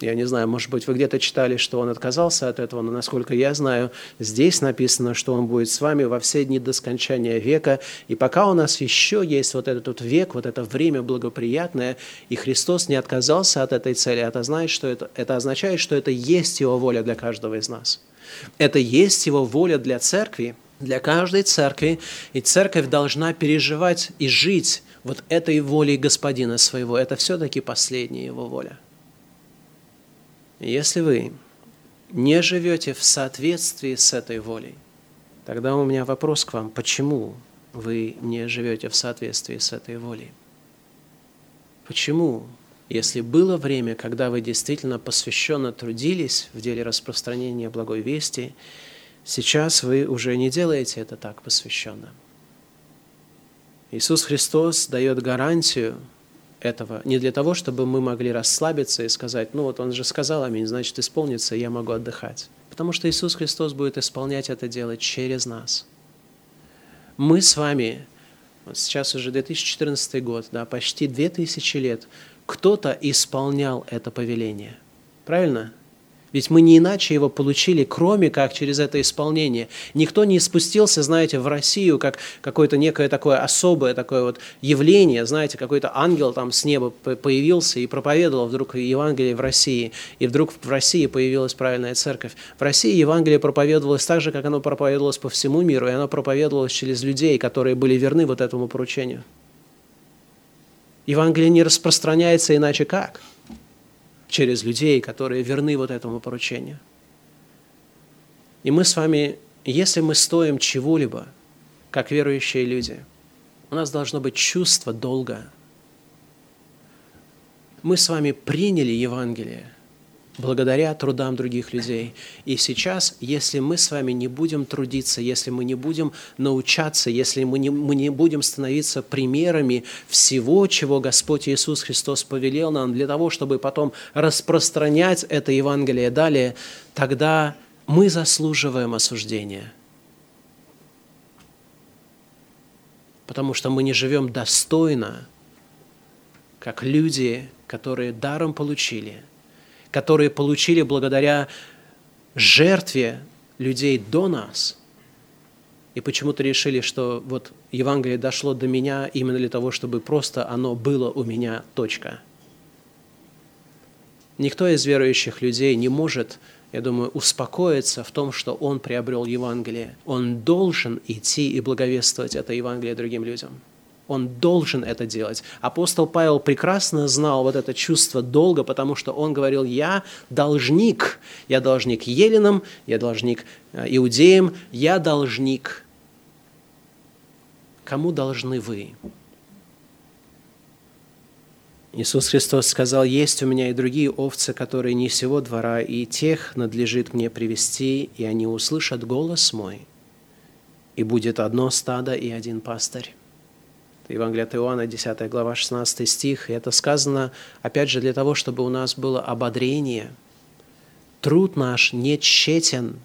я не знаю, может быть, вы где-то читали, что он отказался от этого, но насколько я знаю, здесь написано, что он будет с вами во все дни до скончания века. И пока у нас еще есть вот этот вот век, вот это время благоприятное, и Христос не отказался от этой цели, это, знает, что это, это означает, что это есть Его воля для каждого из нас. Это есть Его воля для церкви, для каждой церкви, и церковь должна переживать и жить вот этой волей Господина своего. Это все-таки последняя Его воля. Если вы не живете в соответствии с этой волей, тогда у меня вопрос к вам, почему вы не живете в соответствии с этой волей? Почему, если было время, когда вы действительно посвященно трудились в деле распространения благой вести, сейчас вы уже не делаете это так посвященно? Иисус Христос дает гарантию этого, не для того, чтобы мы могли расслабиться и сказать, ну вот он же сказал аминь, значит исполнится, и я могу отдыхать. Потому что Иисус Христос будет исполнять это дело через нас. Мы с вами, вот сейчас уже 2014 год, да, почти 2000 лет, кто-то исполнял это повеление. Правильно? Ведь мы не иначе его получили, кроме как через это исполнение. Никто не спустился, знаете, в Россию, как какое-то некое такое особое такое вот явление, знаете, какой-то ангел там с неба появился и проповедовал вдруг Евангелие в России, и вдруг в России появилась правильная церковь. В России Евангелие проповедовалось так же, как оно проповедовалось по всему миру, и оно проповедовалось через людей, которые были верны вот этому поручению. Евангелие не распространяется иначе как – через людей, которые верны вот этому поручению. И мы с вами, если мы стоим чего-либо, как верующие люди, у нас должно быть чувство долга. Мы с вами приняли Евангелие – благодаря трудам других людей. И сейчас, если мы с вами не будем трудиться, если мы не будем научаться, если мы не, мы не будем становиться примерами всего, чего Господь Иисус Христос повелел нам, для того, чтобы потом распространять это Евангелие далее, тогда мы заслуживаем осуждения. Потому что мы не живем достойно, как люди, которые даром получили – которые получили благодаря жертве людей до нас, и почему-то решили, что вот Евангелие дошло до меня именно для того, чтобы просто оно было у меня, точка. Никто из верующих людей не может, я думаю, успокоиться в том, что он приобрел Евангелие. Он должен идти и благовествовать это Евангелие другим людям. Он должен это делать. Апостол Павел прекрасно знал вот это чувство долга, потому что он говорил, я должник, я должник еленам, я должник э, иудеям, я должник. Кому должны вы? Иисус Христос сказал, есть у меня и другие овцы, которые не сего двора, и тех надлежит мне привести, и они услышат голос мой, и будет одно стадо и один пастырь. Евангелие от Иоанна, 10 глава, 16 стих. И это сказано, опять же, для того, чтобы у нас было ободрение. Труд наш не тщетен.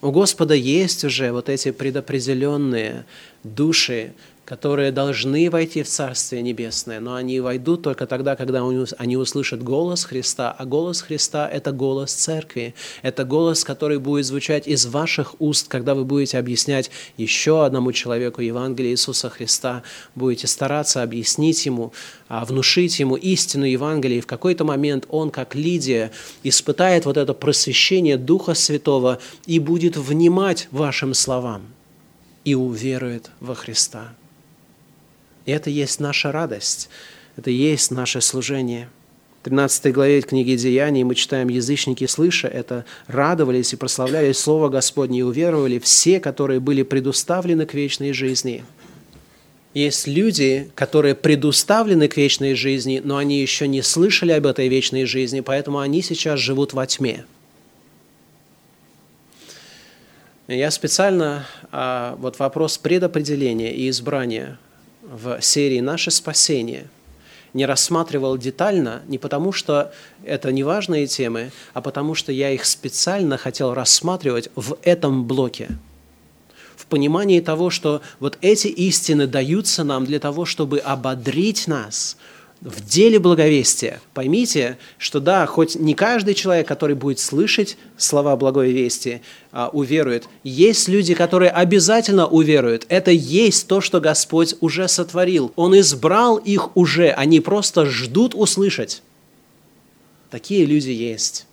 У Господа есть уже вот эти предопределенные души, которые должны войти в Царствие Небесное, но они войдут только тогда, когда они услышат голос Христа, а голос Христа – это голос Церкви, это голос, который будет звучать из ваших уст, когда вы будете объяснять еще одному человеку Евангелие Иисуса Христа, будете стараться объяснить ему, а, внушить ему истину Евангелия, и в какой-то момент он, как Лидия, испытает вот это просвещение Духа Святого и будет внимать вашим словам и уверует во Христа. И это есть наша радость, это есть наше служение. В 13 главе книги Деяний мы читаем, язычники, слыша это, радовались и прославляли Слово Господне и уверовали все, которые были предуставлены к вечной жизни. Есть люди, которые предуставлены к вечной жизни, но они еще не слышали об этой вечной жизни, поэтому они сейчас живут во тьме. Я специально а, вот вопрос предопределения и избрания в серии «Наше спасение». не рассматривал детально, не потому что это неважные темы, а потому что я их специально хотел рассматривать в этом блоке. В понимании того, что вот эти истины даются нам для того, чтобы ободрить нас – в деле благовестия. Поймите, что да, хоть не каждый человек, который будет слышать слова благой вести, а, уверует. Есть люди, которые обязательно уверуют. Это есть то, что Господь уже сотворил. Он избрал их уже, они просто ждут услышать. Такие люди есть.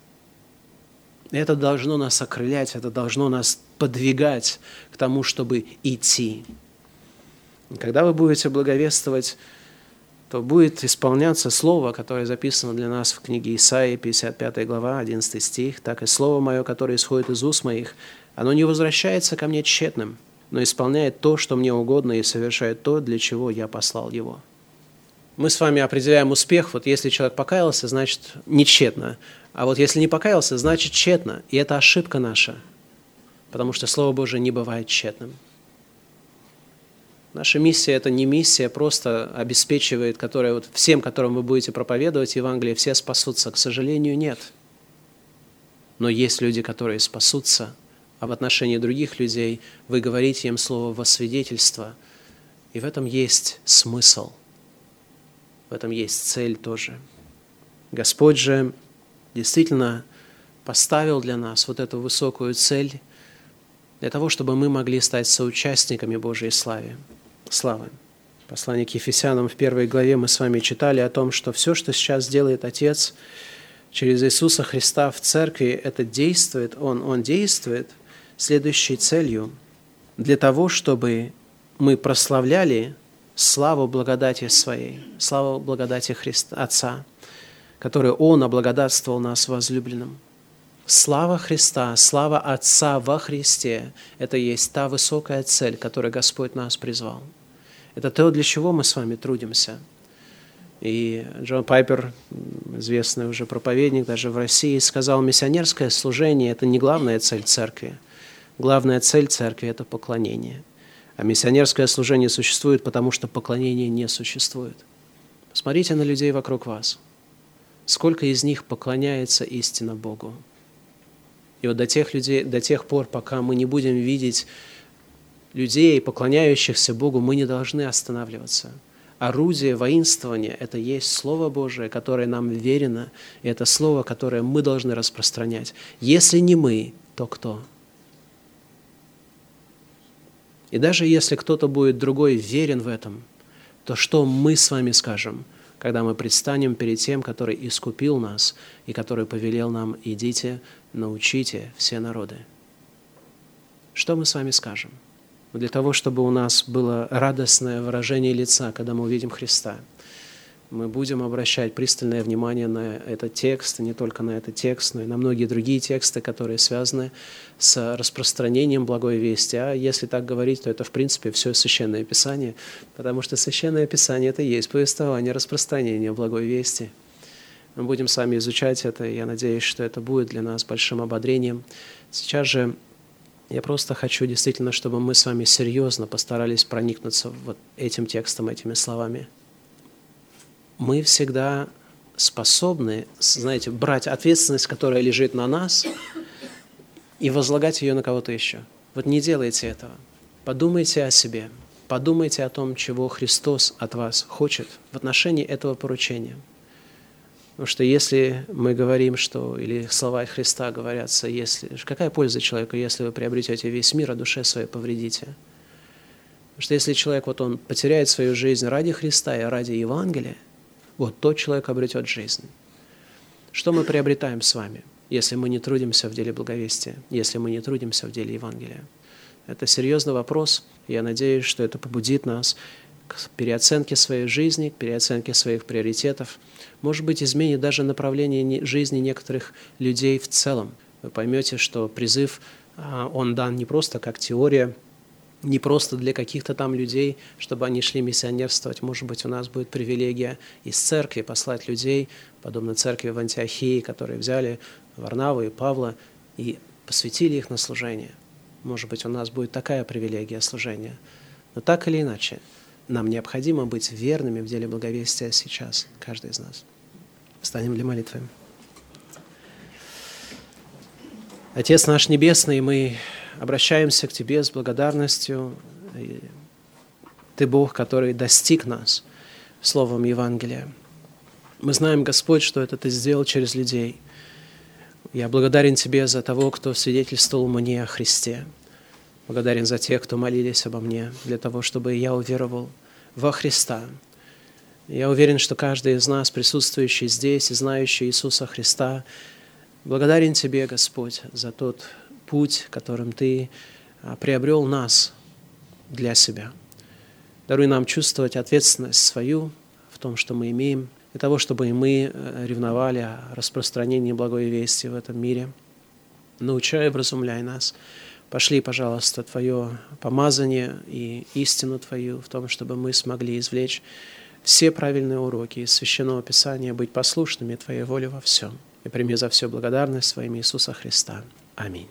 Это должно нас окрылять, это должно нас подвигать к тому, чтобы идти. Когда вы будете благовествовать то будет исполняться слово, которое записано для нас в книге Исаии, 55 глава, 11 стих. «Так и слово мое, которое исходит из уст моих, оно не возвращается ко мне тщетным, но исполняет то, что мне угодно, и совершает то, для чего я послал его». Мы с вами определяем успех, вот если человек покаялся, значит не тщетно, а вот если не покаялся, значит тщетно, и это ошибка наша, потому что Слово Божие не бывает тщетным. Наша миссия – это не миссия, просто обеспечивает, которая вот всем, которым вы будете проповедовать Евангелие, все спасутся. К сожалению, нет. Но есть люди, которые спасутся, а в отношении других людей вы говорите им слово во свидетельство, и в этом есть смысл, в этом есть цель тоже. Господь же действительно поставил для нас вот эту высокую цель для того, чтобы мы могли стать соучастниками Божьей славы славы. Послание к Ефесянам в первой главе мы с вами читали о том, что все, что сейчас делает Отец через Иисуса Христа в церкви, это действует, Он, Он действует следующей целью для того, чтобы мы прославляли славу благодати Своей, славу благодати Христа, Отца, которую Он облагодатствовал нас возлюбленным. Слава Христа, слава Отца во Христе – это есть та высокая цель, которой Господь нас призвал. Это то, для чего мы с вами трудимся. И Джон Пайпер, известный уже проповедник даже в России, сказал, миссионерское служение – это не главная цель церкви. Главная цель церкви – это поклонение. А миссионерское служение существует, потому что поклонение не существует. Посмотрите на людей вокруг вас. Сколько из них поклоняется истинно Богу? И вот до тех, людей, до тех пор, пока мы не будем видеть людей, поклоняющихся Богу, мы не должны останавливаться. Орудие воинствования – это есть Слово Божие, которое нам верено, и это Слово, которое мы должны распространять. Если не мы, то кто? И даже если кто-то будет другой верен в этом, то что мы с вами скажем – когда мы предстанем перед тем, который искупил нас и который повелел нам «идите, научите все народы». Что мы с вами скажем? Для того, чтобы у нас было радостное выражение лица, когда мы увидим Христа – мы будем обращать пристальное внимание на этот текст, не только на этот текст, но и на многие другие тексты, которые связаны с распространением благой вести. А если так говорить, то это, в принципе, все Священное Писание, потому что Священное Писание – это и есть повествование распространения благой вести. Мы будем с вами изучать это, и я надеюсь, что это будет для нас большим ободрением. Сейчас же я просто хочу действительно, чтобы мы с вами серьезно постарались проникнуться вот этим текстом, этими словами – мы всегда способны, знаете, брать ответственность, которая лежит на нас, и возлагать ее на кого-то еще. Вот не делайте этого. Подумайте о себе. Подумайте о том, чего Христос от вас хочет в отношении этого поручения. Потому что если мы говорим, что, или слова Христа говорятся, если, какая польза человеку, если вы приобретете весь мир, а душе своей повредите? Потому что если человек, вот он потеряет свою жизнь ради Христа и ради Евангелия, вот тот человек обретет жизнь. Что мы приобретаем с вами, если мы не трудимся в деле благовестия, если мы не трудимся в деле Евангелия? Это серьезный вопрос. Я надеюсь, что это побудит нас к переоценке своей жизни, к переоценке своих приоритетов. Может быть, изменит даже направление жизни некоторых людей в целом. Вы поймете, что призыв, а, он дан не просто как теория, не просто для каких-то там людей, чтобы они шли миссионерствовать. Может быть, у нас будет привилегия из церкви послать людей, подобно церкви в Антиохии, которые взяли Варнаву и Павла и посвятили их на служение. Может быть, у нас будет такая привилегия служения. Но так или иначе, нам необходимо быть верными в деле благовестия сейчас, каждый из нас. Встанем для молитвы. Отец наш Небесный, мы обращаемся к Тебе с благодарностью. Ты Бог, который достиг нас словом Евангелия. Мы знаем, Господь, что это Ты сделал через людей. Я благодарен Тебе за того, кто свидетельствовал мне о Христе. Благодарен за тех, кто молились обо мне, для того, чтобы я уверовал во Христа. Я уверен, что каждый из нас, присутствующий здесь и знающий Иисуса Христа, благодарен Тебе, Господь, за тот путь, которым Ты а, приобрел нас для себя. Даруй нам чувствовать ответственность свою в том, что мы имеем, для того, чтобы мы э, ревновали о распространении благой вести в этом мире. Научай, вразумляй нас – Пошли, пожалуйста, Твое помазание и истину Твою в том, чтобы мы смогли извлечь все правильные уроки из Священного Писания, быть послушными Твоей воле во всем. И прими за все благодарность во имя Иисуса Христа. Аминь.